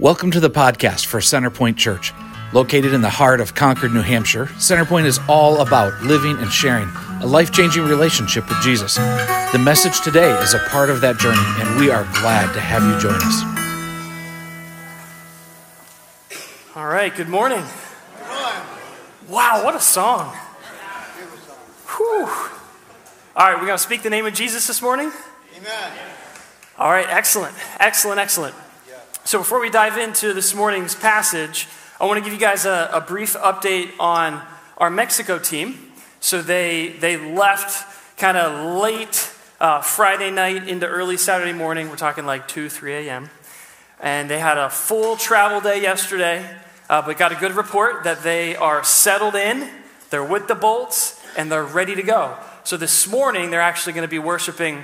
Welcome to the podcast for Centerpoint Church. Located in the heart of Concord, New Hampshire, Centerpoint is all about living and sharing a life changing relationship with Jesus. The message today is a part of that journey, and we are glad to have you join us. All right, good morning. Wow, what a song. Whew. All right, we're going to speak the name of Jesus this morning? Amen. All right, excellent, excellent, excellent. So, before we dive into this morning's passage, I want to give you guys a, a brief update on our Mexico team. So, they, they left kind of late uh, Friday night into early Saturday morning. We're talking like 2, 3 a.m. And they had a full travel day yesterday, uh, but got a good report that they are settled in, they're with the Bolts, and they're ready to go. So, this morning, they're actually going to be worshiping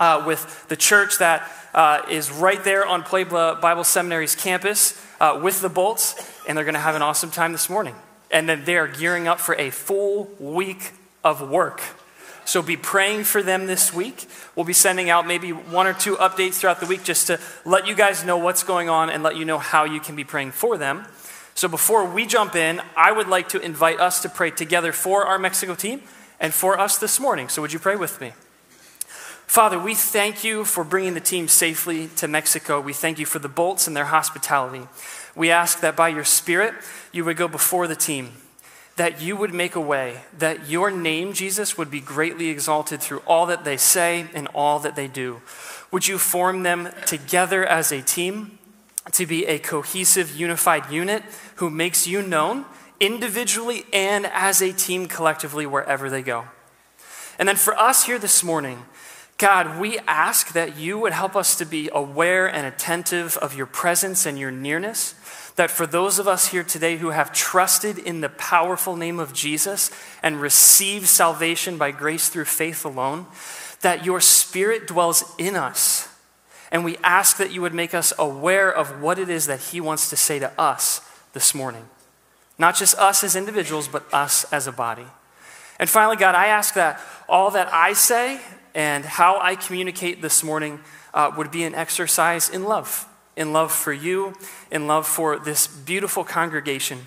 uh, with the church that uh, is right there on Puebla Bible Seminary's campus uh, with the Bolts, and they're going to have an awesome time this morning. And then they are gearing up for a full week of work. So be praying for them this week. We'll be sending out maybe one or two updates throughout the week just to let you guys know what's going on and let you know how you can be praying for them. So before we jump in, I would like to invite us to pray together for our Mexico team and for us this morning. So would you pray with me? Father, we thank you for bringing the team safely to Mexico. We thank you for the Bolts and their hospitality. We ask that by your Spirit, you would go before the team, that you would make a way, that your name, Jesus, would be greatly exalted through all that they say and all that they do. Would you form them together as a team to be a cohesive, unified unit who makes you known individually and as a team collectively wherever they go? And then for us here this morning, God, we ask that you would help us to be aware and attentive of your presence and your nearness. That for those of us here today who have trusted in the powerful name of Jesus and received salvation by grace through faith alone, that your spirit dwells in us. And we ask that you would make us aware of what it is that he wants to say to us this morning. Not just us as individuals, but us as a body. And finally, God, I ask that all that I say and how I communicate this morning uh, would be an exercise in love, in love for you, in love for this beautiful congregation,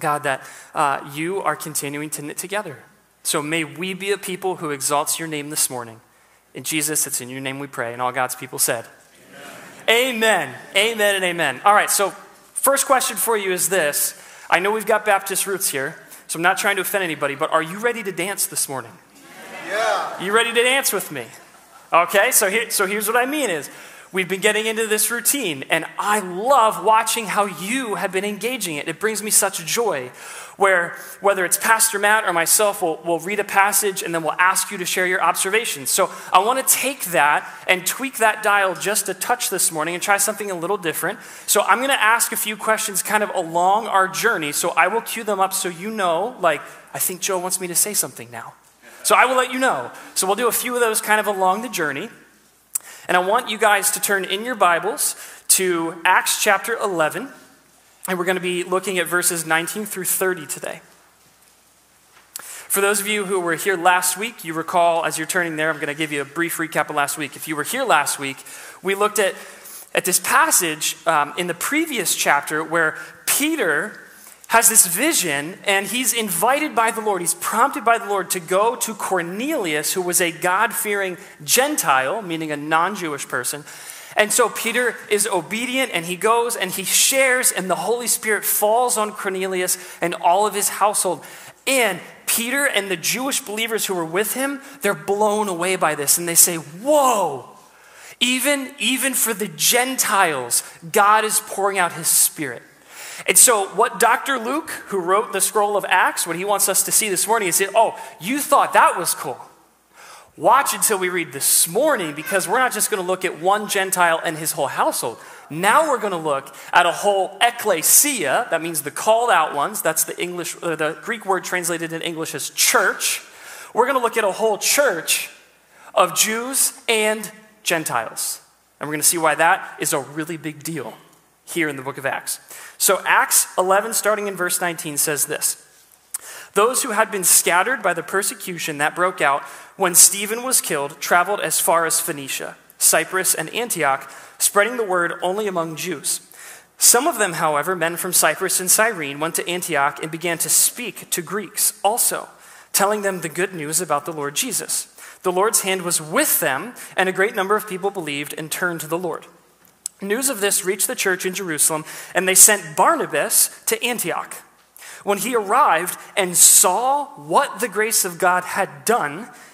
God, that uh, you are continuing to knit together. So may we be a people who exalts your name this morning. In Jesus, it's in your name we pray. And all God's people said, Amen. Amen. Amen and amen. All right, so first question for you is this. I know we've got Baptist roots here, so I'm not trying to offend anybody, but are you ready to dance this morning? You ready to dance with me? Okay, so, here, so here's what I mean is we've been getting into this routine, and I love watching how you have been engaging it. It brings me such joy. Where whether it's Pastor Matt or myself, we'll, we'll read a passage and then we'll ask you to share your observations. So I want to take that and tweak that dial just a touch this morning and try something a little different. So I'm going to ask a few questions kind of along our journey. So I will cue them up so you know, like, I think Joe wants me to say something now. So I will let you know. So we'll do a few of those kind of along the journey. And I want you guys to turn in your Bibles to Acts chapter 11. And we're going to be looking at verses 19 through 30 today. For those of you who were here last week, you recall as you're turning there, I'm going to give you a brief recap of last week. If you were here last week, we looked at, at this passage um, in the previous chapter where Peter has this vision and he's invited by the Lord, he's prompted by the Lord to go to Cornelius, who was a God fearing Gentile, meaning a non Jewish person. And so Peter is obedient and he goes and he shares, and the Holy Spirit falls on Cornelius and all of his household. And Peter and the Jewish believers who were with him, they're blown away by this and they say, Whoa! Even, even for the Gentiles, God is pouring out his spirit. And so, what Dr. Luke, who wrote the scroll of Acts, what he wants us to see this morning is, oh, you thought that was cool. Watch until we read this morning because we're not just going to look at one Gentile and his whole household. Now we're going to look at a whole ecclesia, that means the called out ones. That's the English, uh, the Greek word translated in English as church. We're going to look at a whole church of Jews and Gentiles. And we're going to see why that is a really big deal here in the book of Acts. So, Acts 11, starting in verse 19, says this Those who had been scattered by the persecution that broke out when Stephen was killed traveled as far as Phoenicia, Cyprus, and Antioch, spreading the word only among Jews. Some of them, however, men from Cyprus and Cyrene, went to Antioch and began to speak to Greeks also, telling them the good news about the Lord Jesus. The Lord's hand was with them, and a great number of people believed and turned to the Lord. News of this reached the church in Jerusalem, and they sent Barnabas to Antioch. When he arrived and saw what the grace of God had done,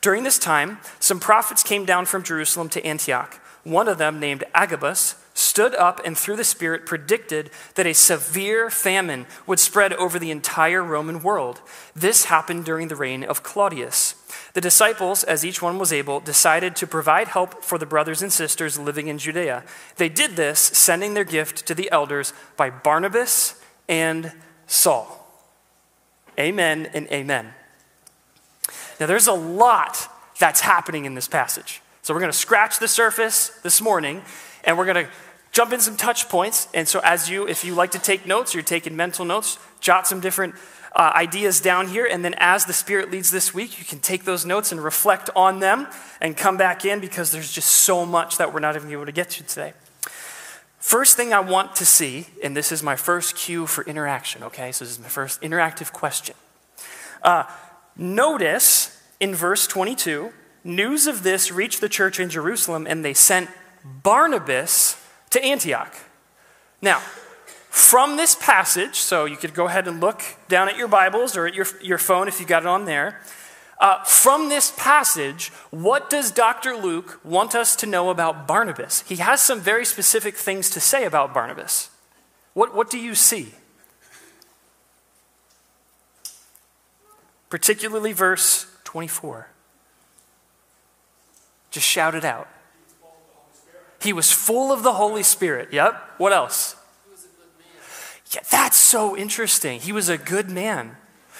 During this time, some prophets came down from Jerusalem to Antioch. One of them, named Agabus, stood up and through the Spirit predicted that a severe famine would spread over the entire Roman world. This happened during the reign of Claudius. The disciples, as each one was able, decided to provide help for the brothers and sisters living in Judea. They did this, sending their gift to the elders by Barnabas and Saul. Amen and amen. Now, there's a lot that's happening in this passage. So, we're going to scratch the surface this morning, and we're going to jump in some touch points. And so, as you, if you like to take notes, you're taking mental notes, jot some different uh, ideas down here. And then, as the Spirit leads this week, you can take those notes and reflect on them and come back in because there's just so much that we're not even able to get to today. First thing I want to see, and this is my first cue for interaction, okay? So, this is my first interactive question. Uh, notice in verse 22 news of this reached the church in Jerusalem, and they sent Barnabas to Antioch. Now, from this passage, so you could go ahead and look down at your Bibles or at your, your phone if you got it on there. Uh, from this passage, what does Dr. Luke want us to know about Barnabas? He has some very specific things to say about Barnabas. What, what do you see? Particularly verse 24. Just shout it out. He was full of the Holy Spirit. Yep. What else? He was a good man. Yeah, that's so interesting. He was a good man.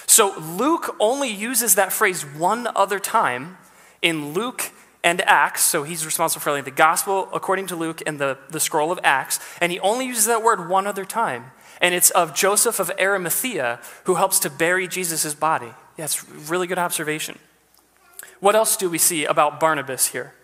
So Luke only uses that phrase one other time in Luke and Acts. So he's responsible for the gospel according to Luke and the, the scroll of Acts. And he only uses that word one other time. And it's of Joseph of Arimathea who helps to bury Jesus' body. Yeah, it's really good observation. What else do we see about Barnabas here?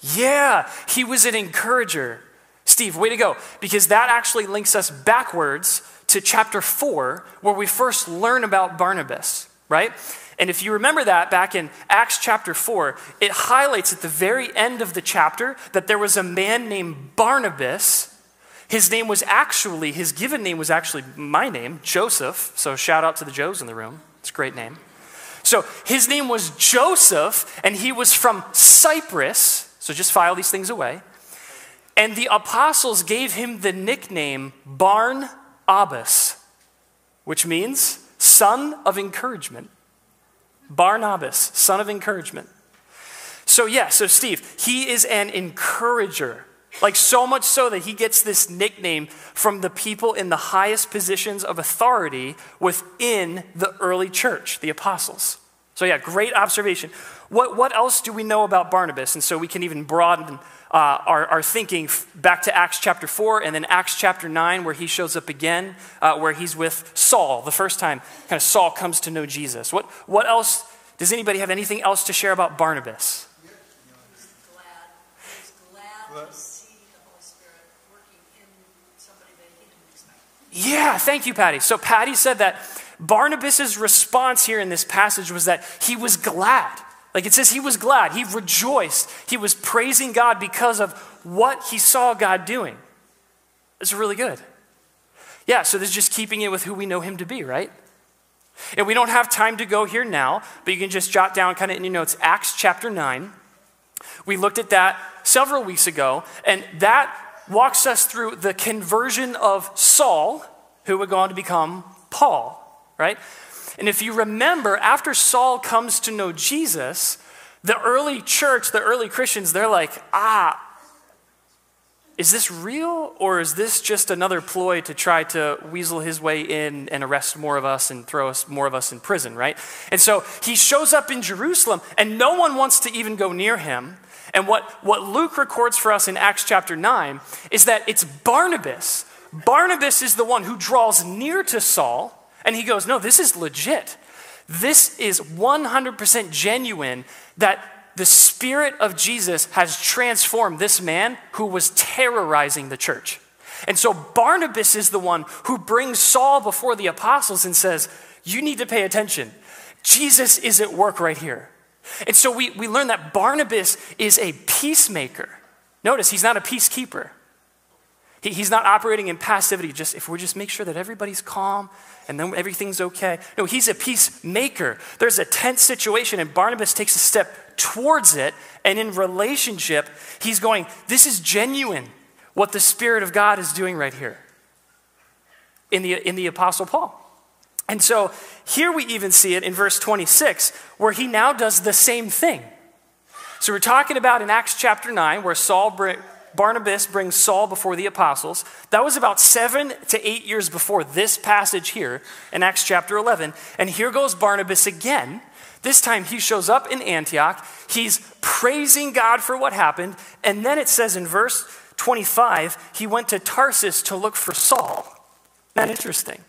Yeah, he was an encourager. Steve, way to go. Because that actually links us backwards to chapter 4, where we first learn about Barnabas, right? And if you remember that back in Acts chapter 4, it highlights at the very end of the chapter that there was a man named Barnabas. His name was actually, his given name was actually my name, Joseph. So shout out to the Joes in the room. It's a great name. So his name was Joseph, and he was from Cyprus. So just file these things away. And the apostles gave him the nickname Barn Abbas, which means son of encouragement. Barnabas, son of encouragement. So, yeah, so Steve, he is an encourager. Like, so much so that he gets this nickname from the people in the highest positions of authority within the early church, the apostles. So, yeah, great observation. What, what else do we know about Barnabas? And so we can even broaden uh, our, our thinking back to Acts chapter 4 and then Acts chapter 9, where he shows up again, uh, where he's with Saul the first time kind of Saul comes to know Jesus. What, what else? Does anybody have anything else to share about Barnabas? Yeah, thank you, Patty. So, Patty said that Barnabas' response here in this passage was that he was glad. Like it says, he was glad. He rejoiced. He was praising God because of what he saw God doing. It's really good. Yeah, so this is just keeping it with who we know him to be, right? And we don't have time to go here now, but you can just jot down kind of in your notes Acts chapter 9. We looked at that several weeks ago, and that walks us through the conversion of Saul, who would go on to become Paul, right? And if you remember, after Saul comes to know Jesus, the early church, the early Christians, they're like, ah, is this real or is this just another ploy to try to weasel his way in and arrest more of us and throw us more of us in prison, right? And so he shows up in Jerusalem and no one wants to even go near him. And what, what Luke records for us in Acts chapter 9 is that it's Barnabas. Barnabas is the one who draws near to Saul and he goes, No, this is legit. This is 100% genuine that the Spirit of Jesus has transformed this man who was terrorizing the church. And so Barnabas is the one who brings Saul before the apostles and says, You need to pay attention. Jesus is at work right here. And so we, we learn that Barnabas is a peacemaker. Notice he's not a peacekeeper. He, he's not operating in passivity, just if we just make sure that everybody's calm and then everything's okay. No, he's a peacemaker. There's a tense situation, and Barnabas takes a step towards it, and in relationship, he's going, This is genuine, what the Spirit of God is doing right here in the, in the Apostle Paul. And so here we even see it in verse 26, where he now does the same thing. So we're talking about in Acts chapter 9, where Saul Barnabas brings Saul before the apostles. That was about seven to eight years before this passage here in Acts chapter 11. And here goes Barnabas again. This time he shows up in Antioch. He's praising God for what happened. And then it says in verse 25, he went to Tarsus to look for Saul. Isn't that interesting?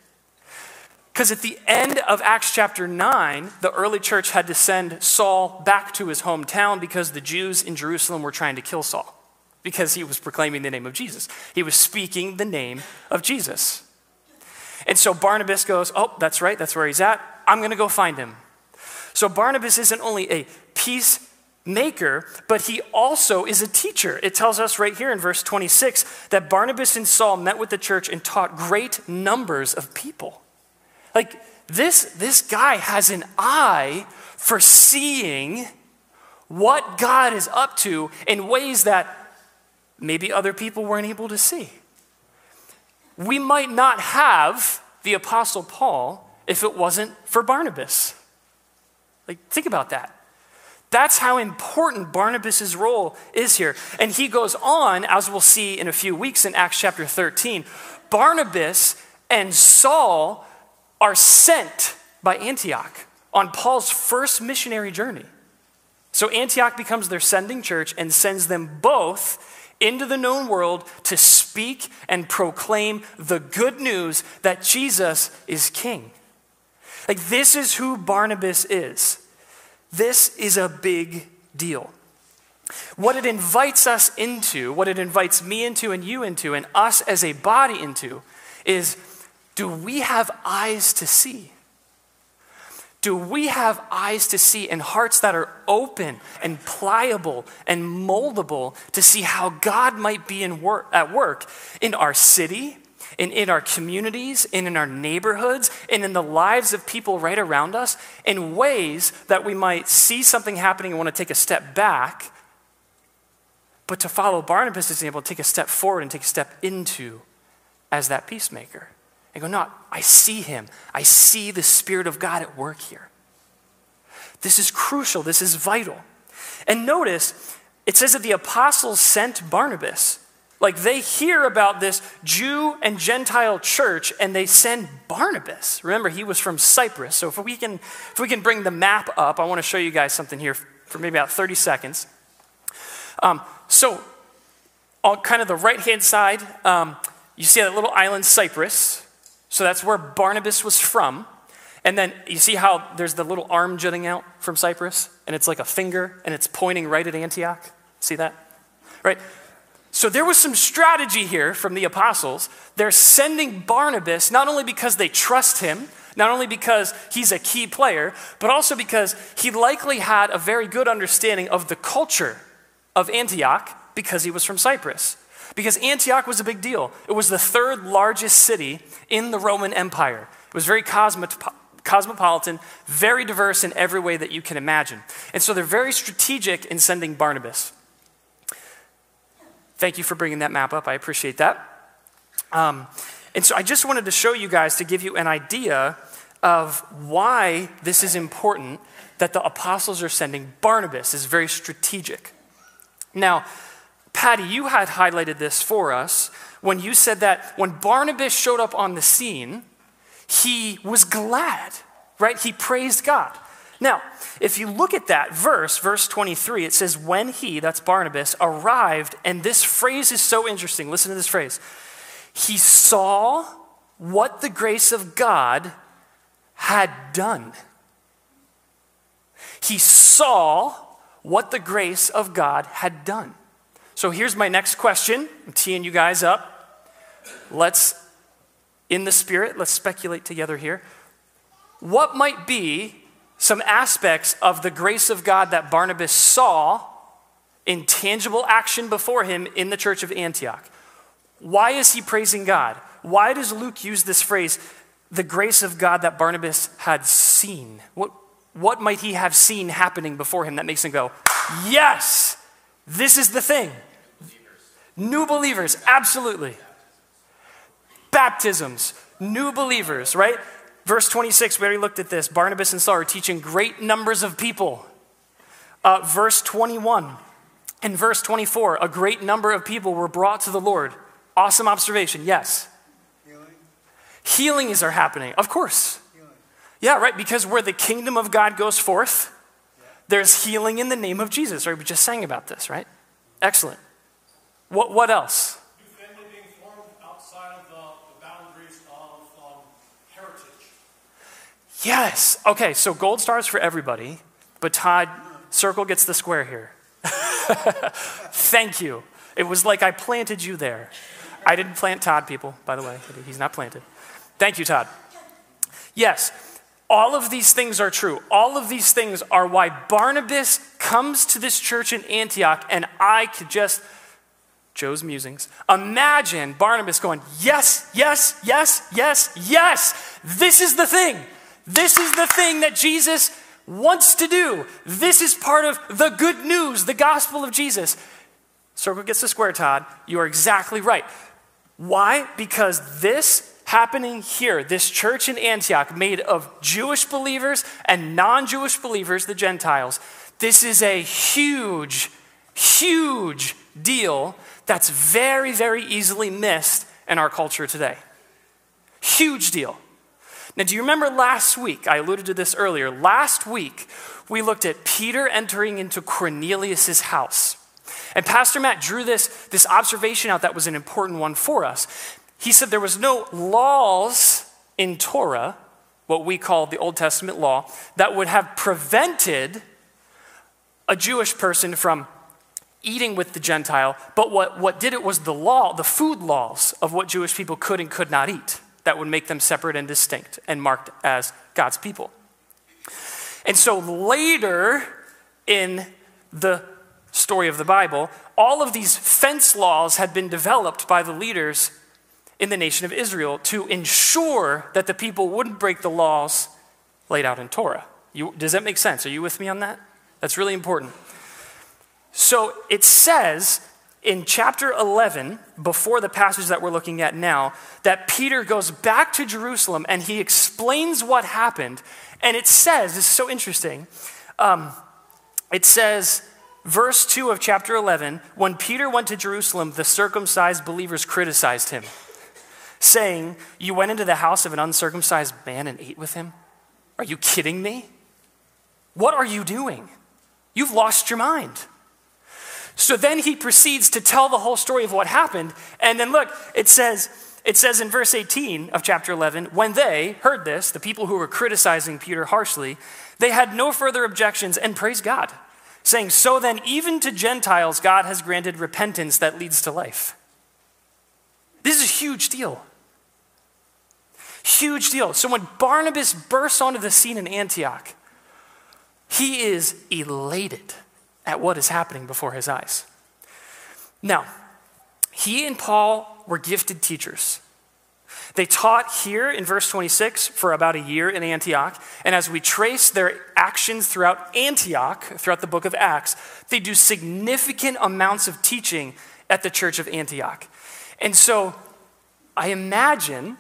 Because at the end of Acts chapter 9, the early church had to send Saul back to his hometown because the Jews in Jerusalem were trying to kill Saul because he was proclaiming the name of Jesus. He was speaking the name of Jesus. And so Barnabas goes, Oh, that's right, that's where he's at. I'm going to go find him. So Barnabas isn't only a peacemaker, but he also is a teacher. It tells us right here in verse 26 that Barnabas and Saul met with the church and taught great numbers of people. Like this, this guy has an eye for seeing what God is up to in ways that maybe other people weren't able to see. We might not have the Apostle Paul if it wasn't for Barnabas. Like, think about that. That's how important Barnabas' role is here. And he goes on, as we'll see in a few weeks in Acts chapter 13. Barnabas and Saul are sent by Antioch on Paul's first missionary journey. So Antioch becomes their sending church and sends them both into the known world to speak and proclaim the good news that Jesus is king. Like, this is who Barnabas is. This is a big deal. What it invites us into, what it invites me into and you into, and us as a body into, is do we have eyes to see? Do we have eyes to see and hearts that are open and pliable and moldable to see how God might be work, at work in our city, and in our communities, and in our neighborhoods, and in the lives of people right around us in ways that we might see something happening and want to take a step back, but to follow Barnabas' example, take a step forward and take a step into as that peacemaker and go, No, I see him. I see the Spirit of God at work here. This is crucial. This is vital. And notice, it says that the apostles sent Barnabas. Like they hear about this Jew and Gentile church and they send Barnabas. Remember, he was from Cyprus. So if we can, if we can bring the map up, I want to show you guys something here for maybe about 30 seconds. Um, so on kind of the right hand side, um, you see that little island, Cyprus. So that's where Barnabas was from. And then you see how there's the little arm jutting out from Cyprus? And it's like a finger and it's pointing right at Antioch. See that? Right? So there was some strategy here from the apostles. They're sending Barnabas not only because they trust him, not only because he's a key player, but also because he likely had a very good understanding of the culture of Antioch because he was from Cyprus. Because Antioch was a big deal. It was the third largest city in the Roman Empire. It was very cosmopolitan, very diverse in every way that you can imagine. And so they're very strategic in sending Barnabas. Thank you for bringing that map up. I appreciate that. Um, and so I just wanted to show you guys to give you an idea of why this is important that the apostles are sending Barnabas is very strategic. Now, Patty, you had highlighted this for us when you said that when Barnabas showed up on the scene, he was glad, right? He praised God. Now, if you look at that verse, verse 23, it says, When he, that's Barnabas, arrived, and this phrase is so interesting. Listen to this phrase. He saw what the grace of God had done. He saw what the grace of God had done. So here's my next question. I'm teeing you guys up. Let's, in the spirit, let's speculate together here. What might be some aspects of the grace of God that Barnabas saw in tangible action before him in the church of Antioch? Why is he praising God? Why does Luke use this phrase, the grace of God that Barnabas had seen? What, what might he have seen happening before him that makes him go, Yes, this is the thing? New believers, absolutely. Baptisms, new believers, right? Verse 26, we already looked at this. Barnabas and Saul are teaching great numbers of people. Uh, verse 21 and verse 24, a great number of people were brought to the Lord. Awesome observation, yes. Healing. Healings are happening, of course. Healing. Yeah, right, because where the kingdom of God goes forth, yeah. there's healing in the name of Jesus, right? We just sang about this, right? Excellent. What, what else? Yes. Okay, so gold stars for everybody, but Todd, circle gets the square here. Thank you. It was like I planted you there. I didn't plant Todd, people, by the way. He's not planted. Thank you, Todd. Yes, all of these things are true. All of these things are why Barnabas comes to this church in Antioch, and I could just, Joe's musings, imagine Barnabas going, Yes, yes, yes, yes, yes, this is the thing. This is the thing that Jesus wants to do. This is part of the good news, the gospel of Jesus. Circle gets the square, Todd. You are exactly right. Why? Because this happening here, this church in Antioch, made of Jewish believers and non Jewish believers, the Gentiles, this is a huge, huge deal that's very, very easily missed in our culture today. Huge deal. Now, do you remember last week? I alluded to this earlier. Last week, we looked at Peter entering into Cornelius' house. And Pastor Matt drew this, this observation out that was an important one for us. He said there was no laws in Torah, what we call the Old Testament law, that would have prevented a Jewish person from eating with the Gentile, but what, what did it was the law, the food laws of what Jewish people could and could not eat that would make them separate and distinct and marked as God's people. And so later in the story of the Bible, all of these fence laws had been developed by the leaders in the nation of Israel to ensure that the people wouldn't break the laws laid out in Torah. You, does that make sense? Are you with me on that? That's really important. So it says in chapter 11, before the passage that we're looking at now, that Peter goes back to Jerusalem and he explains what happened. And it says, this is so interesting, um, it says, verse 2 of chapter 11, when Peter went to Jerusalem, the circumcised believers criticized him, saying, You went into the house of an uncircumcised man and ate with him? Are you kidding me? What are you doing? You've lost your mind. So then he proceeds to tell the whole story of what happened. And then look, it says, it says in verse 18 of chapter 11, when they heard this, the people who were criticizing Peter harshly, they had no further objections and praised God, saying, So then, even to Gentiles, God has granted repentance that leads to life. This is a huge deal. Huge deal. So when Barnabas bursts onto the scene in Antioch, he is elated at what is happening before his eyes. Now, he and Paul were gifted teachers. They taught here in verse 26 for about a year in Antioch. And as we trace their actions throughout Antioch, throughout the book of Acts, they do significant amounts of teaching at the church of Antioch. And so I imagine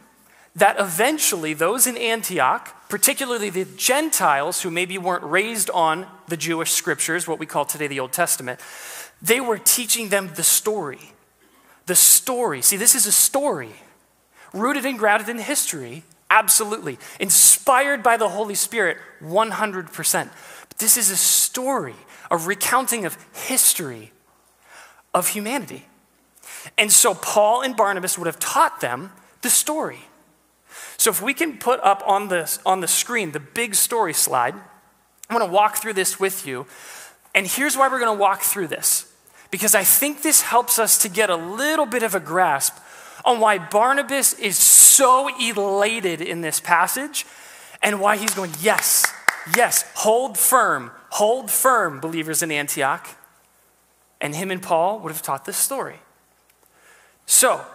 that eventually those in Antioch, particularly the Gentiles who maybe weren't raised on the Jewish scriptures, what we call today the Old Testament, they were teaching them the story. The story. See, this is a story rooted and grounded in history, absolutely. Inspired by the Holy Spirit, 100%. But this is a story, a recounting of history of humanity. And so Paul and Barnabas would have taught them the story. So if we can put up on the, on the screen the big story slide, I'm going to walk through this with you. And here's why we're going to walk through this. Because I think this helps us to get a little bit of a grasp on why Barnabas is so elated in this passage and why he's going, yes, yes, hold firm, hold firm, believers in Antioch. And him and Paul would have taught this story. So,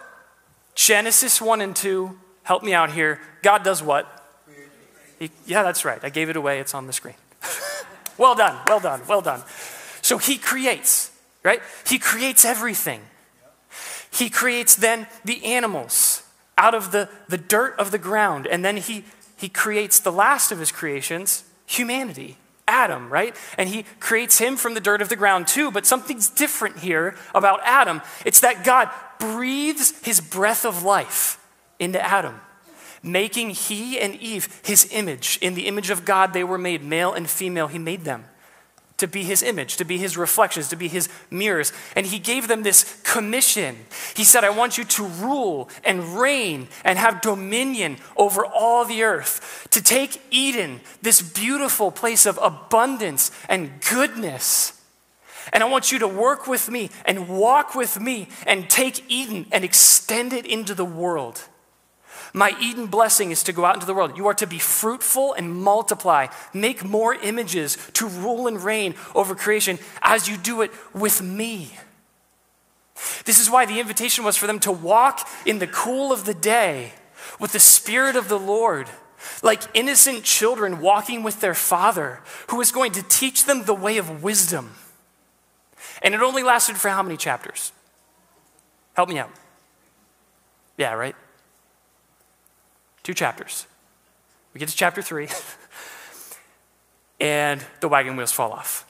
Genesis 1 and 2, help me out here. God does what? He, yeah, that's right. I gave it away. It's on the screen. well done, well done, well done. So he creates, right? He creates everything. He creates then the animals out of the, the dirt of the ground. And then he, he creates the last of his creations, humanity. Adam, right? And he creates him from the dirt of the ground too. But something's different here about Adam. It's that God breathes his breath of life into Adam, making he and Eve his image. In the image of God, they were made, male and female, he made them to be his image, to be his reflections, to be his mirrors. And he gave them this commission. He said, I want you to rule and reign and have dominion over all the earth, to take Eden, this beautiful place of abundance and goodness and I want you to work with me and walk with me and take Eden and extend it into the world. My Eden blessing is to go out into the world. You are to be fruitful and multiply, make more images, to rule and reign over creation as you do it with me. This is why the invitation was for them to walk in the cool of the day with the Spirit of the Lord, like innocent children walking with their Father, who is going to teach them the way of wisdom. And it only lasted for how many chapters? Help me out. Yeah, right? Two chapters. We get to chapter three, and the wagon wheels fall off.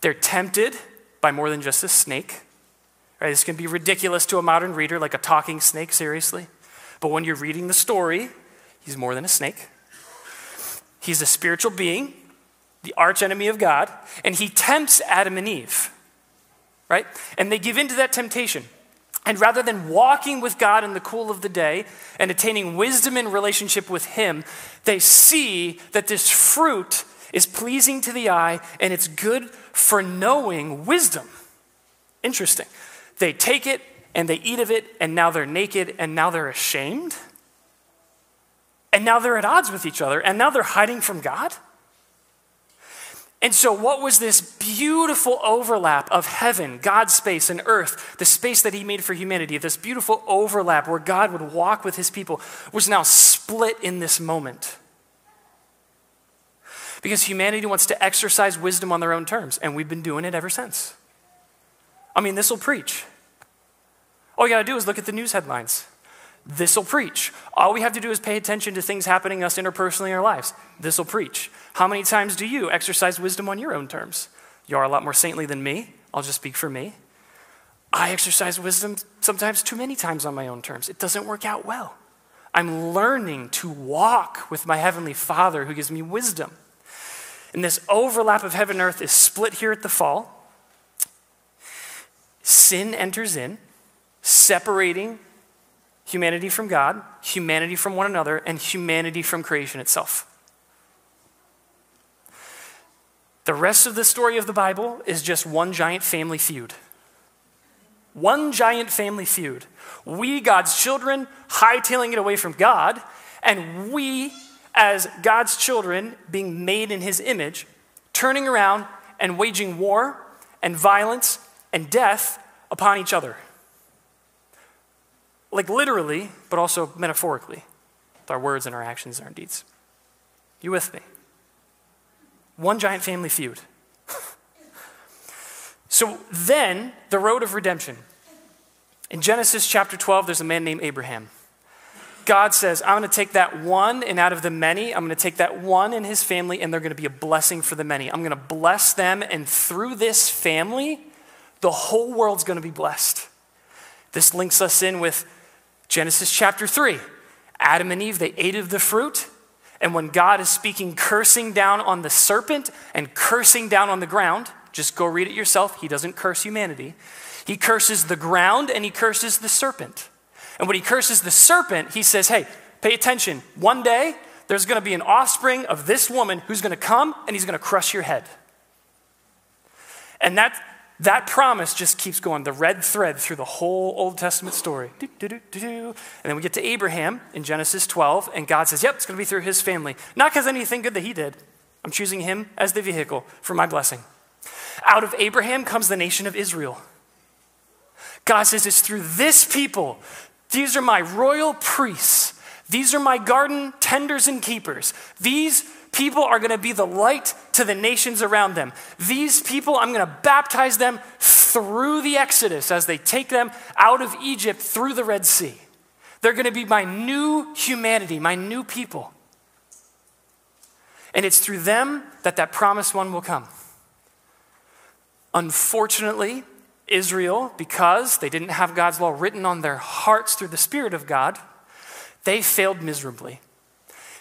They're tempted by more than just a snake. Right? This can be ridiculous to a modern reader, like a talking snake, seriously. But when you're reading the story, he's more than a snake. He's a spiritual being the archenemy of God, and he tempts Adam and Eve, right? And they give in to that temptation. And rather than walking with God in the cool of the day and attaining wisdom in relationship with Him, they see that this fruit is pleasing to the eye and it's good for knowing wisdom. Interesting. They take it and they eat of it, and now they're naked and now they're ashamed. And now they're at odds with each other, and now they're hiding from God. And so, what was this beautiful overlap of heaven, God's space, and earth, the space that He made for humanity, this beautiful overlap where God would walk with His people, was now split in this moment. Because humanity wants to exercise wisdom on their own terms, and we've been doing it ever since. I mean, this will preach. All you got to do is look at the news headlines. This will preach. All we have to do is pay attention to things happening us interpersonally in our lives. This will preach. How many times do you exercise wisdom on your own terms? You are a lot more saintly than me. I'll just speak for me. I exercise wisdom sometimes too many times on my own terms. It doesn't work out well. I'm learning to walk with my Heavenly Father who gives me wisdom. And this overlap of heaven and earth is split here at the fall. Sin enters in, separating humanity from God, humanity from one another, and humanity from creation itself. The rest of the story of the Bible is just one giant family feud. One giant family feud. We, God's children, hightailing it away from God, and we, as God's children, being made in his image, turning around and waging war and violence and death upon each other like literally, but also metaphorically, with our words and our actions and our deeds. You with me? One giant family feud. so then, the road of redemption. In Genesis chapter 12, there's a man named Abraham. God says, I'm going to take that one, and out of the many, I'm going to take that one and his family, and they're going to be a blessing for the many. I'm going to bless them, and through this family, the whole world's going to be blessed. This links us in with Genesis chapter 3. Adam and Eve, they ate of the fruit, and when God is speaking, cursing down on the serpent and cursing down on the ground, just go read it yourself. He doesn't curse humanity. He curses the ground and he curses the serpent. And when he curses the serpent, he says, Hey, pay attention. One day, there's going to be an offspring of this woman who's going to come and he's going to crush your head. And that, that promise just keeps going, the red thread through the whole Old Testament story. Do, do, do, and then we get to Abraham in Genesis 12, and God says, Yep, it's going to be through his family. Not because anything good that he did. I'm choosing him as the vehicle for my blessing. Out of Abraham comes the nation of Israel. God says, It's through this people these are my royal priests. These are my garden tenders and keepers. These people are going to be the light to the nations around them. These people, I'm going to baptize them through the Exodus as they take them out of Egypt through the Red Sea. They're going to be my new humanity, my new people. And it's through them that that promised one will come. Unfortunately, Israel, because they didn't have God's law written on their hearts through the Spirit of God, they failed miserably.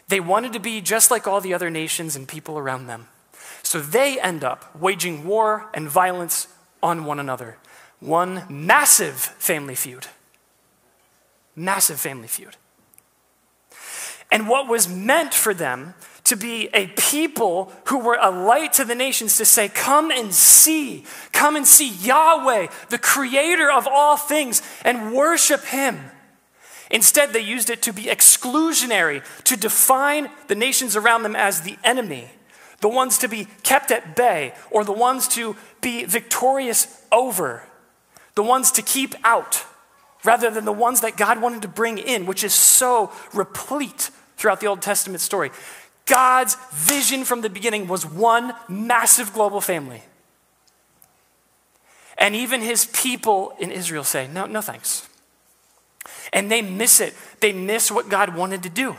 They wanted to be just like all the other nations and people around them. So they end up waging war and violence on one another. One massive family feud. Massive family feud. And what was meant for them to be a people who were a light to the nations to say, Come and see, come and see Yahweh, the creator of all things, and worship him. Instead, they used it to be exclusionary, to define the nations around them as the enemy, the ones to be kept at bay, or the ones to be victorious over, the ones to keep out, rather than the ones that God wanted to bring in, which is so replete throughout the Old Testament story. God's vision from the beginning was one massive global family. And even his people in Israel say, no, no thanks. And they miss it. They miss what God wanted to do.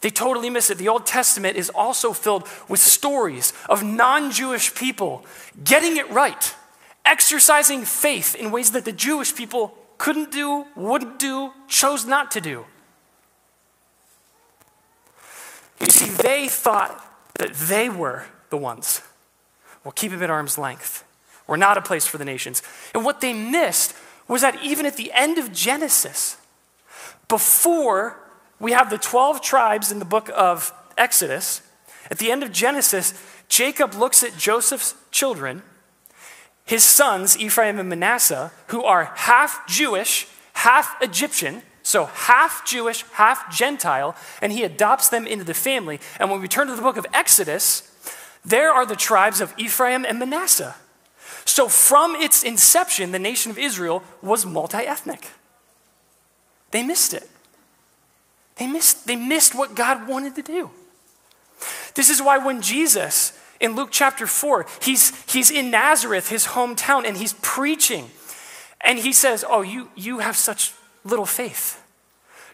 They totally miss it. The Old Testament is also filled with stories of non Jewish people getting it right, exercising faith in ways that the Jewish people couldn't do, wouldn't do, chose not to do. You see, they thought that they were the ones. Well, keep him at arm's length. We're not a place for the nations. And what they missed was that even at the end of Genesis, before we have the 12 tribes in the book of Exodus, at the end of Genesis, Jacob looks at Joseph's children, his sons, Ephraim and Manasseh, who are half Jewish, half Egyptian so half Jewish, half Gentile, and he adopts them into the family. And when we turn to the book of Exodus, there are the tribes of Ephraim and Manasseh. So from its inception, the nation of Israel was multi ethnic. They missed it. They missed, they missed what God wanted to do. This is why when Jesus, in Luke chapter 4, he's, he's in Nazareth, his hometown, and he's preaching. And he says, Oh, you, you have such little faith.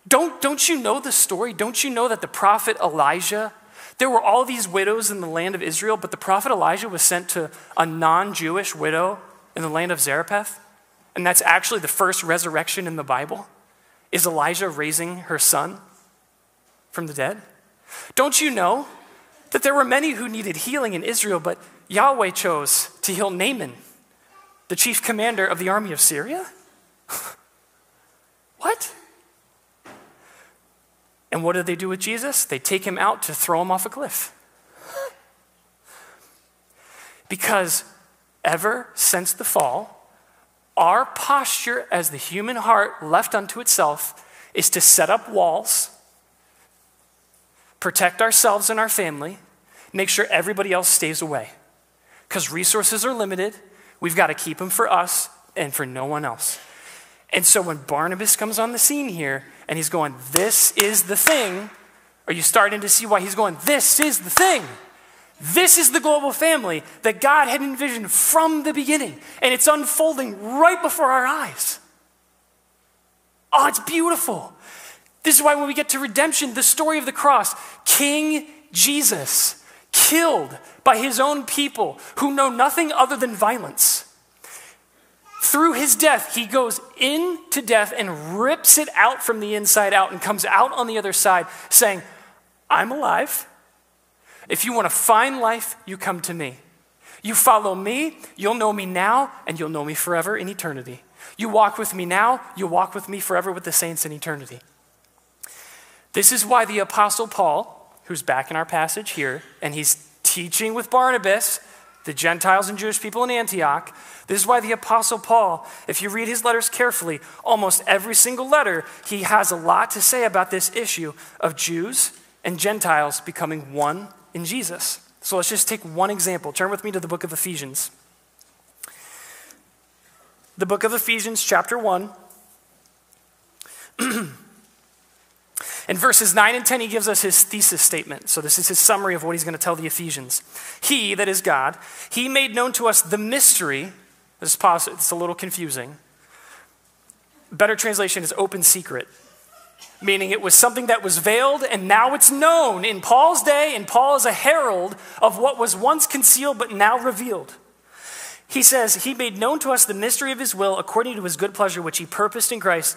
Don't, don't you know the story? Don't you know that the prophet Elijah, there were all these widows in the land of Israel, but the prophet Elijah was sent to a non Jewish widow in the land of Zarephath? And that's actually the first resurrection in the Bible. Is Elijah raising her son from the dead? Don't you know that there were many who needed healing in Israel, but Yahweh chose to heal Naaman, the chief commander of the army of Syria? What? And what do they do with Jesus? They take him out to throw him off a cliff. Because ever since the fall, our posture as the human heart left unto itself is to set up walls, protect ourselves and our family, make sure everybody else stays away. Because resources are limited, we've got to keep them for us and for no one else. And so when Barnabas comes on the scene here and he's going, This is the thing, are you starting to see why he's going, This is the thing? This is the global family that God had envisioned from the beginning, and it's unfolding right before our eyes. Oh, it's beautiful. This is why when we get to redemption, the story of the cross, King Jesus, killed by his own people who know nothing other than violence. Through his death, he goes into death and rips it out from the inside out and comes out on the other side saying, I'm alive. If you want to find life, you come to me. You follow me, you'll know me now, and you'll know me forever in eternity. You walk with me now, you'll walk with me forever with the saints in eternity. This is why the Apostle Paul, who's back in our passage here, and he's teaching with Barnabas, the Gentiles and Jewish people in Antioch. This is why the Apostle Paul, if you read his letters carefully, almost every single letter, he has a lot to say about this issue of Jews and Gentiles becoming one in Jesus. So let's just take one example. Turn with me to the book of Ephesians. The book of Ephesians, chapter 1. In verses 9 and 10, he gives us his thesis statement. So, this is his summary of what he's going to tell the Ephesians. He, that is God, he made known to us the mystery. This is it's a little confusing. Better translation is open secret, meaning it was something that was veiled and now it's known in Paul's day, and Paul is a herald of what was once concealed but now revealed. He says, He made known to us the mystery of His will according to His good pleasure, which He purposed in Christ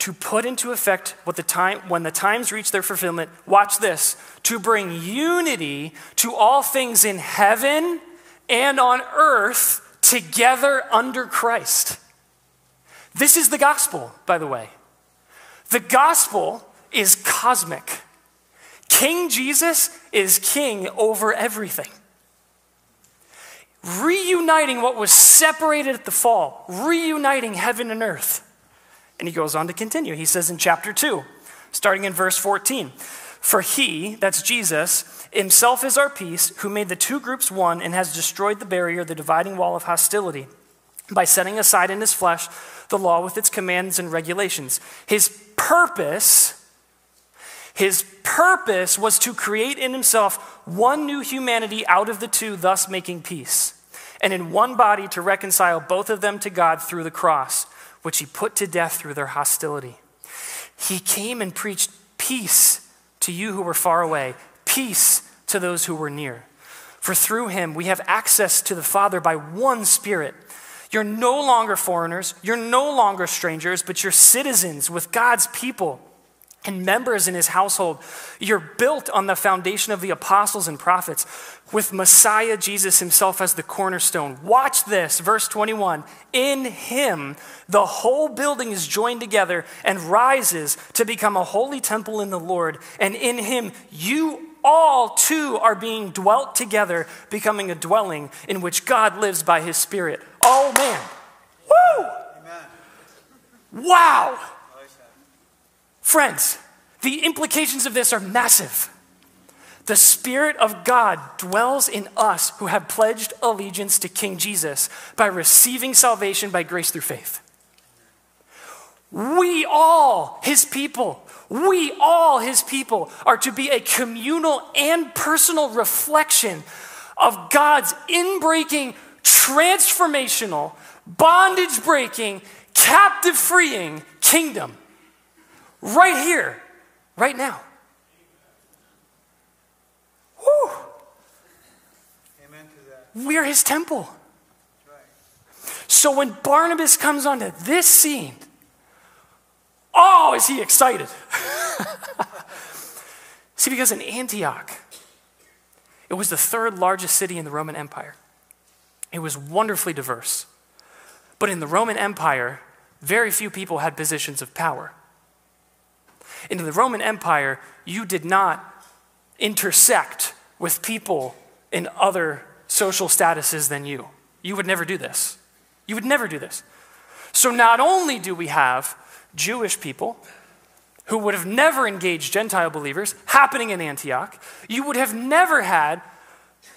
to put into effect what the time, when the times reach their fulfillment. Watch this to bring unity to all things in heaven and on earth together under Christ. This is the gospel, by the way. The gospel is cosmic. King Jesus is king over everything. Reuniting what was separated at the fall, reuniting heaven and earth. And he goes on to continue. He says in chapter 2, starting in verse 14 For he, that's Jesus, himself is our peace, who made the two groups one and has destroyed the barrier, the dividing wall of hostility, by setting aside in his flesh the law with its commands and regulations. His purpose. His purpose was to create in himself one new humanity out of the two, thus making peace, and in one body to reconcile both of them to God through the cross which he put to death through their hostility. He came and preached peace to you who were far away, peace to those who were near. For through him we have access to the Father by one Spirit. You're no longer foreigners, you're no longer strangers, but you're citizens with God's people and members in his household. You're built on the foundation of the apostles and prophets, with Messiah Jesus himself as the cornerstone. Watch this, verse 21. In him, the whole building is joined together and rises to become a holy temple in the Lord. And in him, you all too are being dwelt together, becoming a dwelling in which God lives by his Spirit. Oh, man. Woo! Amen. Wow. Friends, the implications of this are massive. The Spirit of God dwells in us who have pledged allegiance to King Jesus by receiving salvation by grace through faith. We all, His people, we all, His people, are to be a communal and personal reflection of God's inbreaking, transformational, bondage breaking, captive freeing kingdom right here, right now. Whew. Amen to that. We're his temple. So when Barnabas comes onto this scene, oh, is he excited? See, because in Antioch, it was the third largest city in the Roman Empire. It was wonderfully diverse. But in the Roman Empire, very few people had positions of power. In the Roman Empire, you did not intersect with people in other social statuses than you. You would never do this. You would never do this. So not only do we have Jewish people who would have never engaged Gentile believers happening in Antioch, you would have never had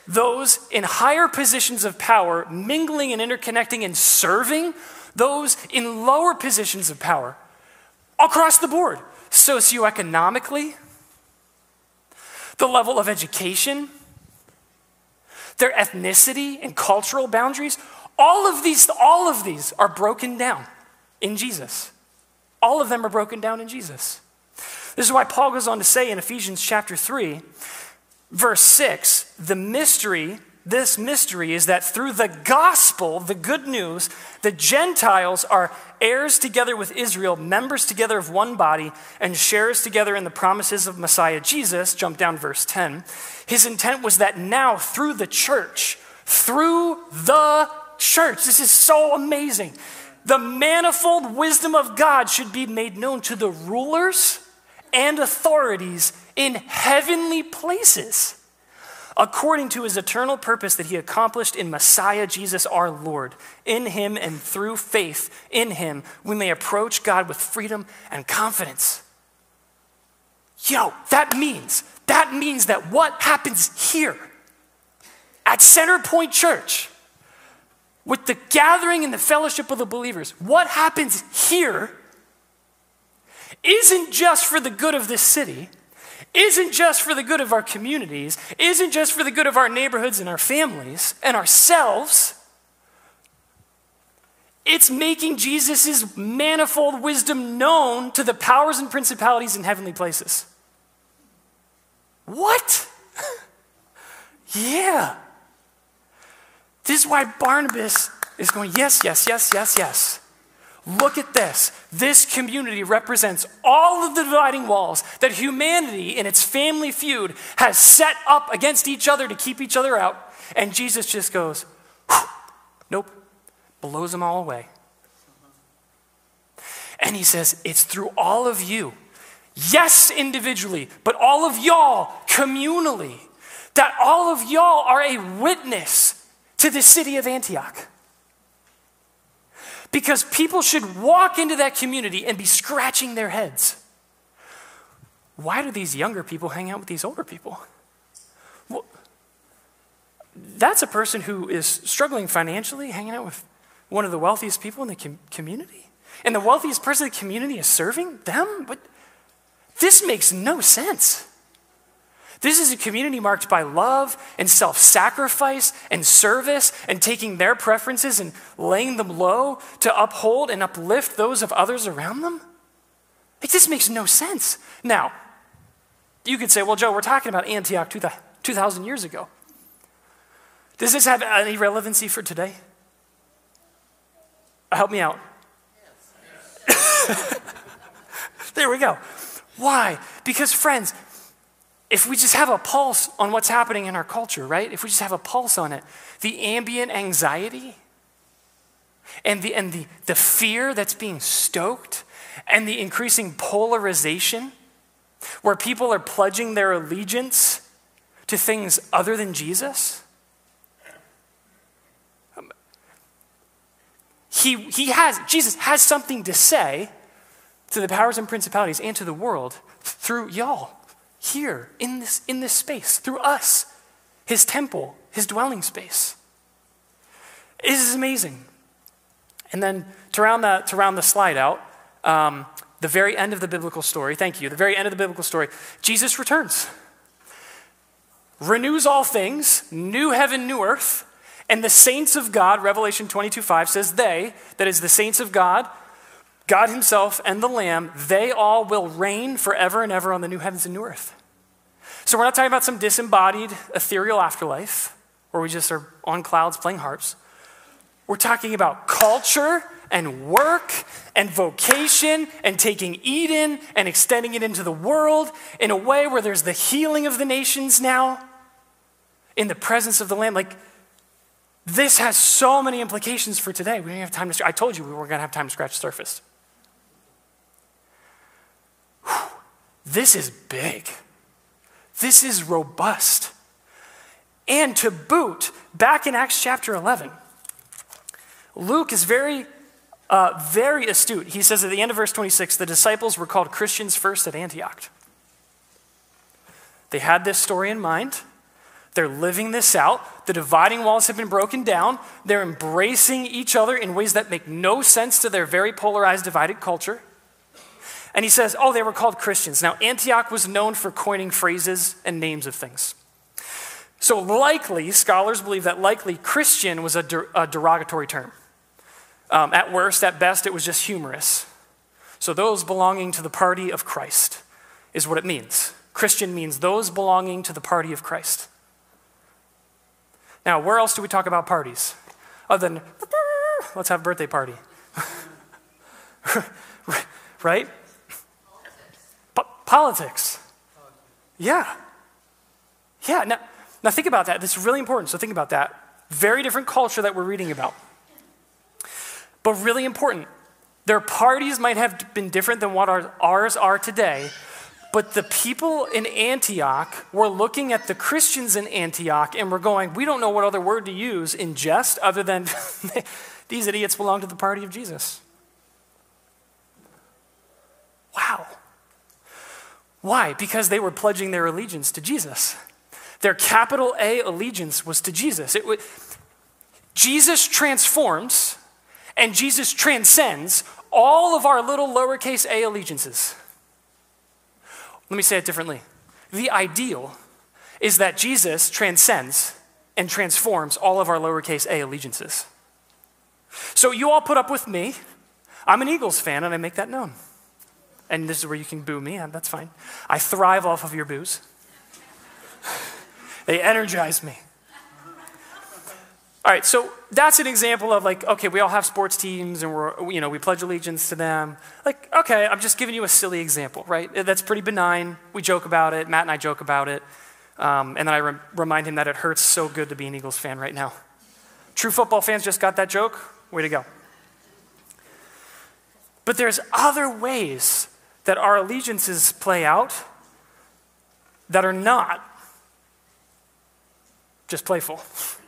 those in higher positions of power mingling and interconnecting and serving those in lower positions of power across the board socioeconomically, the level of education, their ethnicity and cultural boundaries. All of these, all of these are broken down in Jesus. All of them are broken down in Jesus. This is why Paul goes on to say in Ephesians chapter 3, verse 6, the mystery, this mystery is that through the gospel, the good news, the Gentiles are heirs together with Israel, members together of one body, and sharers together in the promises of Messiah Jesus. Jump down verse 10. His intent was that now, through the church, through the church, this is so amazing. The manifold wisdom of God should be made known to the rulers and authorities in heavenly places according to his eternal purpose that he accomplished in Messiah Jesus our Lord. In him and through faith in him, we may approach God with freedom and confidence. Yo, that means, that means that what happens here at Center Point Church, with the gathering and the fellowship of the believers, what happens here isn't just for the good of this city isn't just for the good of our communities, isn't just for the good of our neighborhoods and our families and ourselves. It's making Jesus' manifold wisdom known to the powers and principalities in heavenly places. What? yeah. This is why Barnabas is going, yes, yes, yes, yes, yes. Look at this. This community represents all of the dividing walls that humanity in its family feud has set up against each other to keep each other out. And Jesus just goes, nope, blows them all away. And he says, it's through all of you, yes, individually, but all of y'all communally, that all of y'all are a witness to the city of Antioch. Because people should walk into that community and be scratching their heads. Why do these younger people hang out with these older people? Well, that's a person who is struggling financially, hanging out with one of the wealthiest people in the com- community. And the wealthiest person in the community is serving them? But this makes no sense. This is a community marked by love and self sacrifice and service and taking their preferences and laying them low to uphold and uplift those of others around them. Like, this makes no sense. Now, you could say, well, Joe, we're talking about Antioch 2,000 years ago. Does this have any relevancy for today? Help me out. Yes. there we go. Why? Because, friends, if we just have a pulse on what's happening in our culture, right? If we just have a pulse on it, the ambient anxiety and the, and the, the fear that's being stoked and the increasing polarization where people are pledging their allegiance to things other than Jesus. He, he has, Jesus has something to say to the powers and principalities and to the world through y'all here in this, in this space through us, his temple, his dwelling space. This is amazing. And then to round the, to round the slide out, um, the very end of the biblical story, thank you, the very end of the biblical story, Jesus returns, renews all things, new heaven, new earth, and the saints of God, Revelation 22 5 says, they, that is the saints of God, God Himself and the Lamb, they all will reign forever and ever on the new heavens and new earth. So we're not talking about some disembodied, ethereal afterlife where we just are on clouds playing harps. We're talking about culture and work and vocation and taking Eden and extending it into the world in a way where there's the healing of the nations now in the presence of the Lamb. Like, this has so many implications for today. We don't have time to. I told you we weren't going to have time to scratch the surface. This is big. This is robust. And to boot, back in Acts chapter 11, Luke is very, uh, very astute. He says at the end of verse 26 the disciples were called Christians first at Antioch. They had this story in mind. They're living this out. The dividing walls have been broken down. They're embracing each other in ways that make no sense to their very polarized, divided culture. And he says, oh, they were called Christians. Now, Antioch was known for coining phrases and names of things. So, likely, scholars believe that likely Christian was a, der- a derogatory term. Um, at worst, at best, it was just humorous. So, those belonging to the party of Christ. is what it means. Christian means those belonging to the party of Christ. Now, where else do we talk about parties? Other than, let's have a birthday party. right? Po- politics. Yeah. Yeah. Now, now, think about that. This is really important. So, think about that. Very different culture that we're reading about. But really important. Their parties might have been different than what our, ours are today, but the people in Antioch were looking at the Christians in Antioch and were going, we don't know what other word to use in jest other than these idiots belong to the party of Jesus. Wow. Why? Because they were pledging their allegiance to Jesus. Their capital A allegiance was to Jesus. It, Jesus transforms and Jesus transcends all of our little lowercase a allegiances. Let me say it differently. The ideal is that Jesus transcends and transforms all of our lowercase a allegiances. So you all put up with me. I'm an Eagles fan, and I make that known. And this is where you can boo me, and that's fine. I thrive off of your boos. they energize me. All right, so that's an example of like, okay, we all have sports teams and we're, you know, we pledge allegiance to them. Like, okay, I'm just giving you a silly example, right? That's pretty benign. We joke about it. Matt and I joke about it. Um, and then I re- remind him that it hurts so good to be an Eagles fan right now. True football fans just got that joke. Way to go. But there's other ways that our allegiances play out that are not just playful.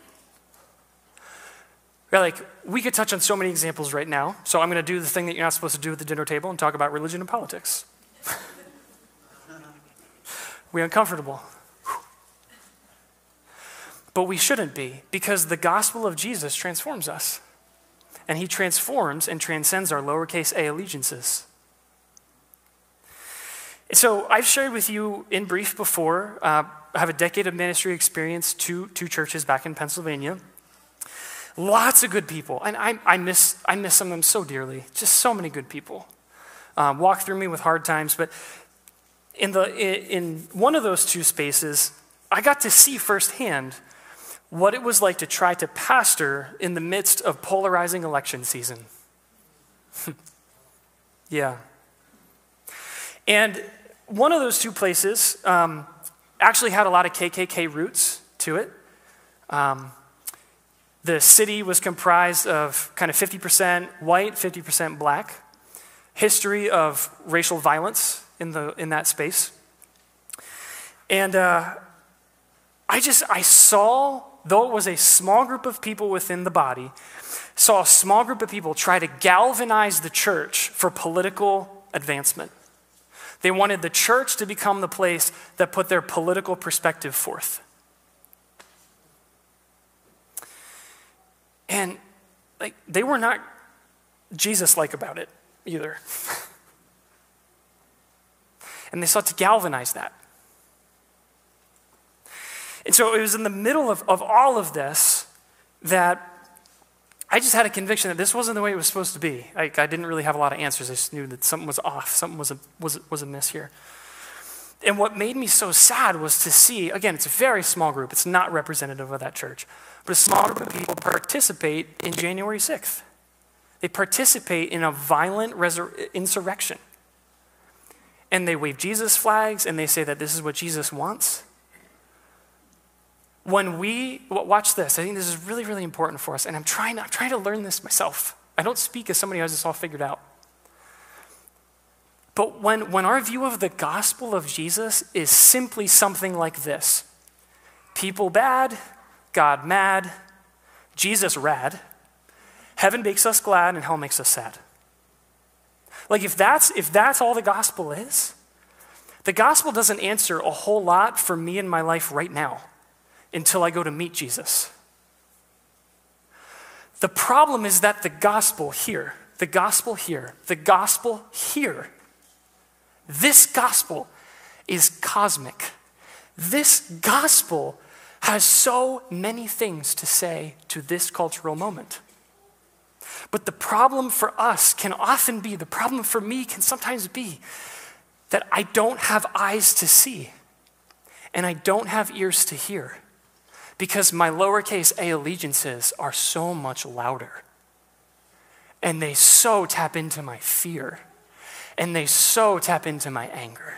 like, we could touch on so many examples right now, so I'm going to do the thing that you're not supposed to do at the dinner table and talk about religion and politics. We're uncomfortable. But we shouldn't be, because the gospel of Jesus transforms us. And he transforms and transcends our lowercase a allegiances. So I've shared with you in brief before. Uh, I have a decade of ministry experience, two, two churches back in Pennsylvania. Lots of good people. And I, I, miss, I miss some of them so dearly. Just so many good people. Um, walk through me with hard times. But in, the, in one of those two spaces, I got to see firsthand what it was like to try to pastor in the midst of polarizing election season. yeah. And one of those two places um, actually had a lot of KKK roots to it. Um, the city was comprised of kind of 50% white, 50% black. History of racial violence in, the, in that space. And uh, I just, I saw, though it was a small group of people within the body, saw a small group of people try to galvanize the church for political advancement. They wanted the church to become the place that put their political perspective forth. And like they were not Jesus like about it either. and they sought to galvanize that. And so it was in the middle of, of all of this that I just had a conviction that this wasn't the way it was supposed to be. I, didn't really have a lot of answers. I just knew that something was off, something was, a, was, was amiss here. And what made me so sad was to see again, it's a very small group, it's not representative of that church. But a small group of people participate in January 6th. They participate in a violent resur- insurrection. And they wave Jesus flags and they say that this is what Jesus wants. When we, watch this, I think this is really, really important for us. And I'm trying, I'm trying to learn this myself. I don't speak as somebody who has this all figured out. But when, when our view of the gospel of Jesus is simply something like this people bad, God mad, Jesus rad, heaven makes us glad, and hell makes us sad. Like if that's if that's all the gospel is, the gospel doesn't answer a whole lot for me in my life right now until I go to meet Jesus. The problem is that the gospel here, the gospel here, the gospel here, this gospel is cosmic. This gospel has so many things to say to this cultural moment. But the problem for us can often be, the problem for me can sometimes be, that I don't have eyes to see and I don't have ears to hear because my lowercase a allegiances are so much louder. And they so tap into my fear. And they so tap into my anger.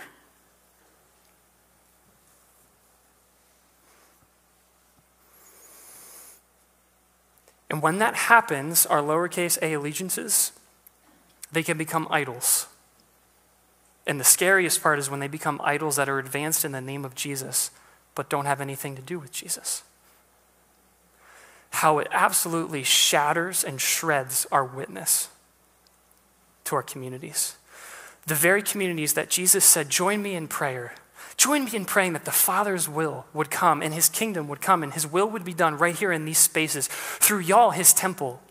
And when that happens, our lowercase a allegiances, they can become idols. And the scariest part is when they become idols that are advanced in the name of Jesus, but don't have anything to do with Jesus. How it absolutely shatters and shreds our witness to our communities. The very communities that Jesus said, Join me in prayer. Join me in praying that the Father's will would come and his kingdom would come and his will would be done right here in these spaces through y'all, his temple.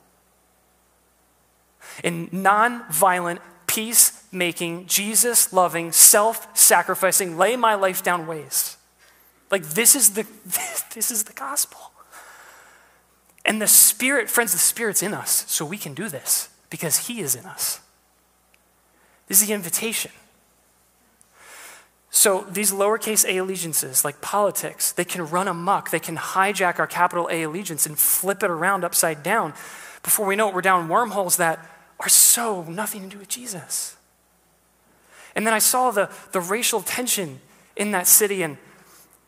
In non-violent, peace-making, Jesus-loving, self-sacrificing, lay my life down ways. Like this is the this is the gospel. And the Spirit, friends, the Spirit's in us, so we can do this because He is in us. This is the invitation. So these lowercase a allegiances, like politics, they can run amok. They can hijack our capital A allegiance and flip it around upside down. Before we know it, we're down wormholes that are so nothing to do with Jesus. And then I saw the, the racial tension in that city, and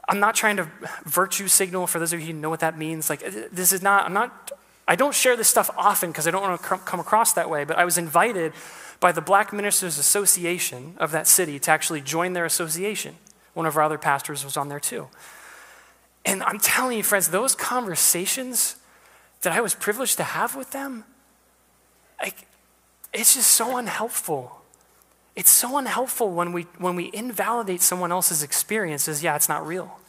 I'm not trying to virtue signal for those of you who know what that means. Like, uh, this is not, I'm not, I don't share this stuff often because I don't want to come across that way, but I was invited by the Black Ministers Association of that city to actually join their association. One of our other pastors was on there too. And I'm telling you, friends, those conversations that I was privileged to have with them, like, it's just so unhelpful. It's so unhelpful when we, when we invalidate someone else's experiences. Yeah, it's not real.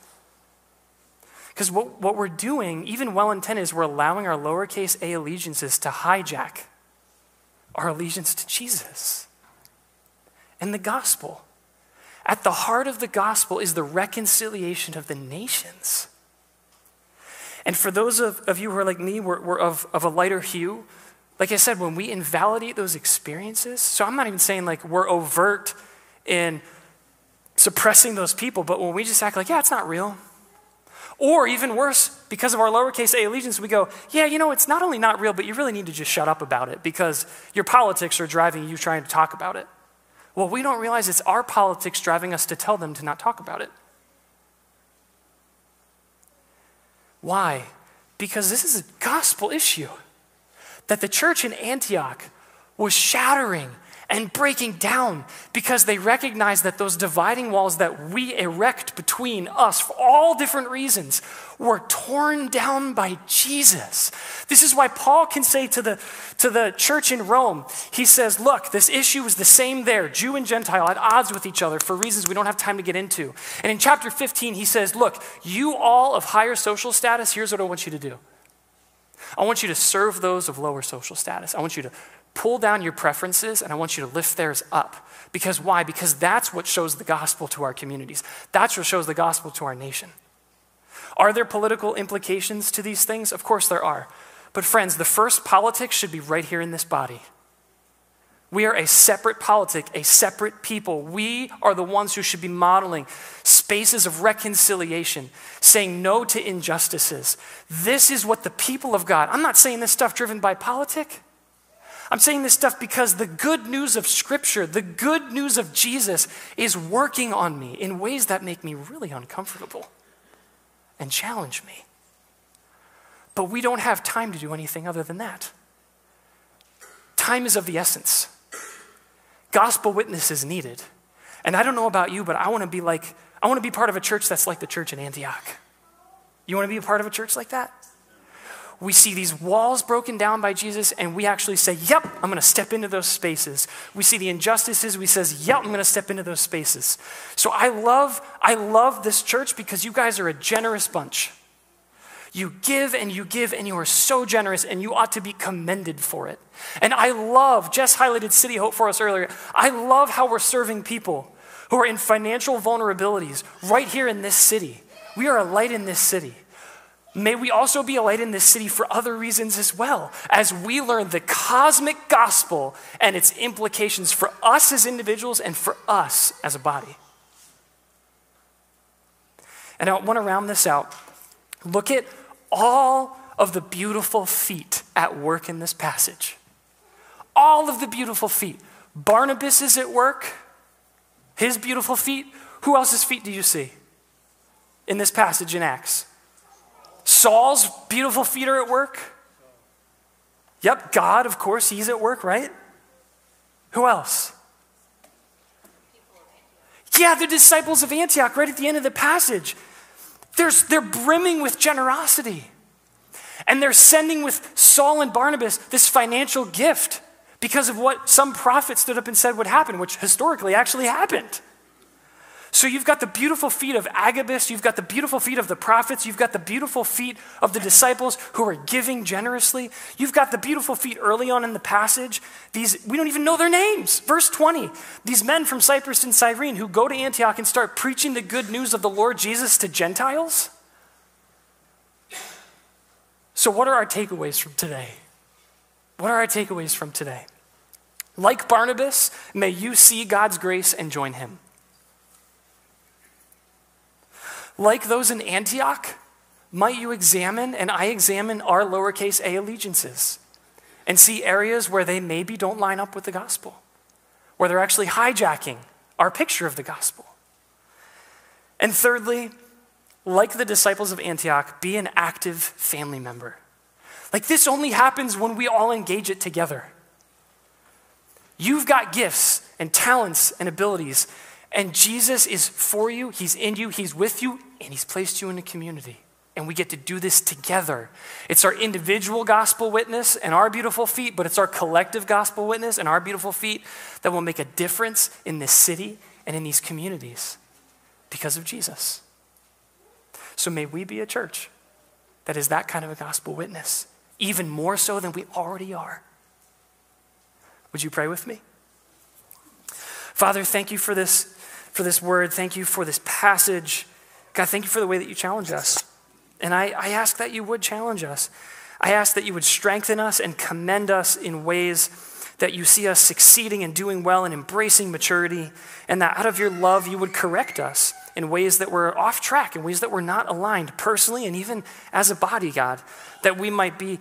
Because what, what we're doing, even well intended, is we're allowing our lowercase a allegiances to hijack our allegiance to Jesus and the gospel. At the heart of the gospel is the reconciliation of the nations. And for those of, of you who are like me, we're, we're of, of a lighter hue, like I said, when we invalidate those experiences, so I'm not even saying like we're overt in suppressing those people, but when we just act like, yeah, it's not real, or even worse, because of our lowercase a allegiance, we go, yeah, you know, it's not only not real, but you really need to just shut up about it because your politics are driving you trying to talk about it. Well, we don't realize it's our politics driving us to tell them to not talk about it. Why? Because this is a gospel issue that the church in Antioch was shattering and breaking down because they recognized that those dividing walls that we erect between us for all different reasons were torn down by Jesus. This is why Paul can say to the, to the church in Rome, he says, Look, this issue is the same there, Jew and Gentile at odds with each other for reasons we don't have time to get into. And in chapter 15, he says, Look, you all of higher social status, here's what I want you to do. I want you to serve those of lower social status. I want you to pull down your preferences and I want you to lift theirs up. Because why? Because that's what shows the gospel to our communities. That's what shows the gospel to our nation. Are there political implications to these things? Of course there are. But, friends, the first politics should be right here in this body. We are a separate politic, a separate people. We are the ones who should be modeling spaces of reconciliation, saying no to injustices. This is what the people of God, I'm not saying this stuff driven by politic. I'm saying this stuff because the good news of Scripture, the good news of Jesus, is working on me in ways that make me really uncomfortable and challenge me. But we don't have time to do anything other than that. Time is of the essence. Gospel witness is needed. And I don't know about you, but I want to be like, I want to be part of a church that's like the church in Antioch. You want to be a part of a church like that? we see these walls broken down by Jesus, and we actually say, Yep, I'm going to step into those spaces. We see the injustices, we says, Yep, I'm going to step into those spaces. So I love, I love this church because you guys are a generous bunch. You give and you give, and you are so generous, and you ought to be commended for it. And I love, Jess highlighted City Hope for us earlier. I love how we're serving people who are in financial vulnerabilities right here in this city. We are a light in this city. May we also be a light in this city for other reasons as well, as we learn the cosmic gospel and its implications for us as individuals and for us as a body. And I want to round this out. Look at all of the beautiful feet at work in this passage. All of the beautiful feet. Barnabas is at work, his beautiful feet. Who else's feet do you see in this passage in Acts? Saul's beautiful feet are at work. Yep, God, of course, he's at work, right? Who else? Yeah, the disciples of Antioch, right at the end of the passage. They're brimming with generosity. And they're sending with Saul and Barnabas this financial gift because of what some prophet stood up and said would happen, which historically actually happened. So you've got the beautiful feet of Agabus, you've got the beautiful feet of the prophets, you've got the beautiful feet of the disciples who are giving generously. You've got the beautiful feet early on in the passage. These we don't even know their names. Verse 20. These men from Cyprus and Cyrene who go to Antioch and start preaching the good news of the Lord Jesus to Gentiles. So what are our takeaways from today? What are our takeaways from today? Like Barnabas, may you see God's grace and join him. Like those in Antioch, might you examine and I examine our lowercase a allegiances and see areas where they maybe don't line up with the gospel, where they're actually hijacking our picture of the gospel. And thirdly, like the disciples of Antioch, be an active family member. Like this only happens when we all engage it together. You've got gifts and talents and abilities and Jesus is for you, He's in you, He's with you, and He's placed you in a community. And we get to do this together. It's our individual gospel witness and our beautiful feet, but it's our collective gospel witness and our beautiful feet that will make a difference in this city and in these communities because of Jesus. So may we be a church that is that kind of a gospel witness, even more so than we already are. Would you pray with me? Father, thank you for this for this word. Thank you for this passage. God, thank you for the way that you challenge us. And I, I ask that you would challenge us. I ask that you would strengthen us and commend us in ways that you see us succeeding and doing well and embracing maturity, and that out of your love you would correct us in ways that were off track, in ways that were not aligned personally and even as a body, God, that we might be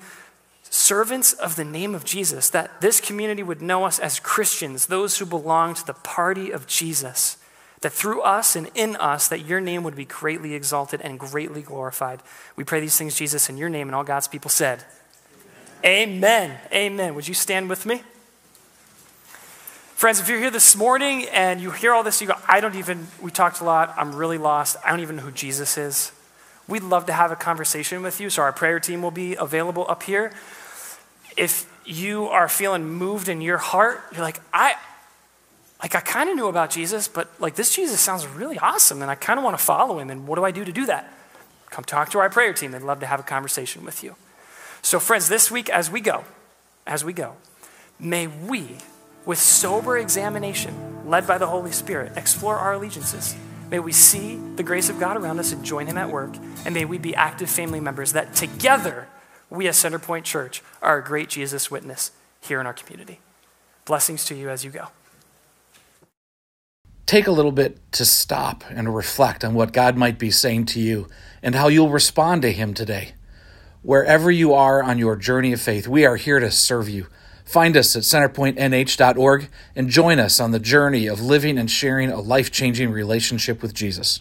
servants of the name of Jesus, that this community would know us as Christians, those who belong to the party of Jesus that through us and in us that your name would be greatly exalted and greatly glorified. We pray these things jesus in your name and all god's people said amen. Amen, amen. would you stand with me? Friends if you're here this morning and you hear all this you go i don't even we talked a lot. I'm really lost. I don't even know who jesus is. We'd love to have a conversation with you so our prayer team will be available up here. If you are feeling moved in your heart you're like i like I kind of knew about Jesus, but like this Jesus sounds really awesome and I kind of want to follow him. And what do I do to do that? Come talk to our prayer team. They'd love to have a conversation with you. So, friends, this week as we go, as we go, may we, with sober examination, led by the Holy Spirit, explore our allegiances. May we see the grace of God around us and join Him at work. And may we be active family members that together, we as Centerpoint Church are a great Jesus witness here in our community. Blessings to you as you go take a little bit to stop and reflect on what God might be saying to you and how you'll respond to Him today. Wherever you are on your journey of faith, we are here to serve you. Find us at centerpointnh.org and join us on the journey of living and sharing a life changing relationship with Jesus.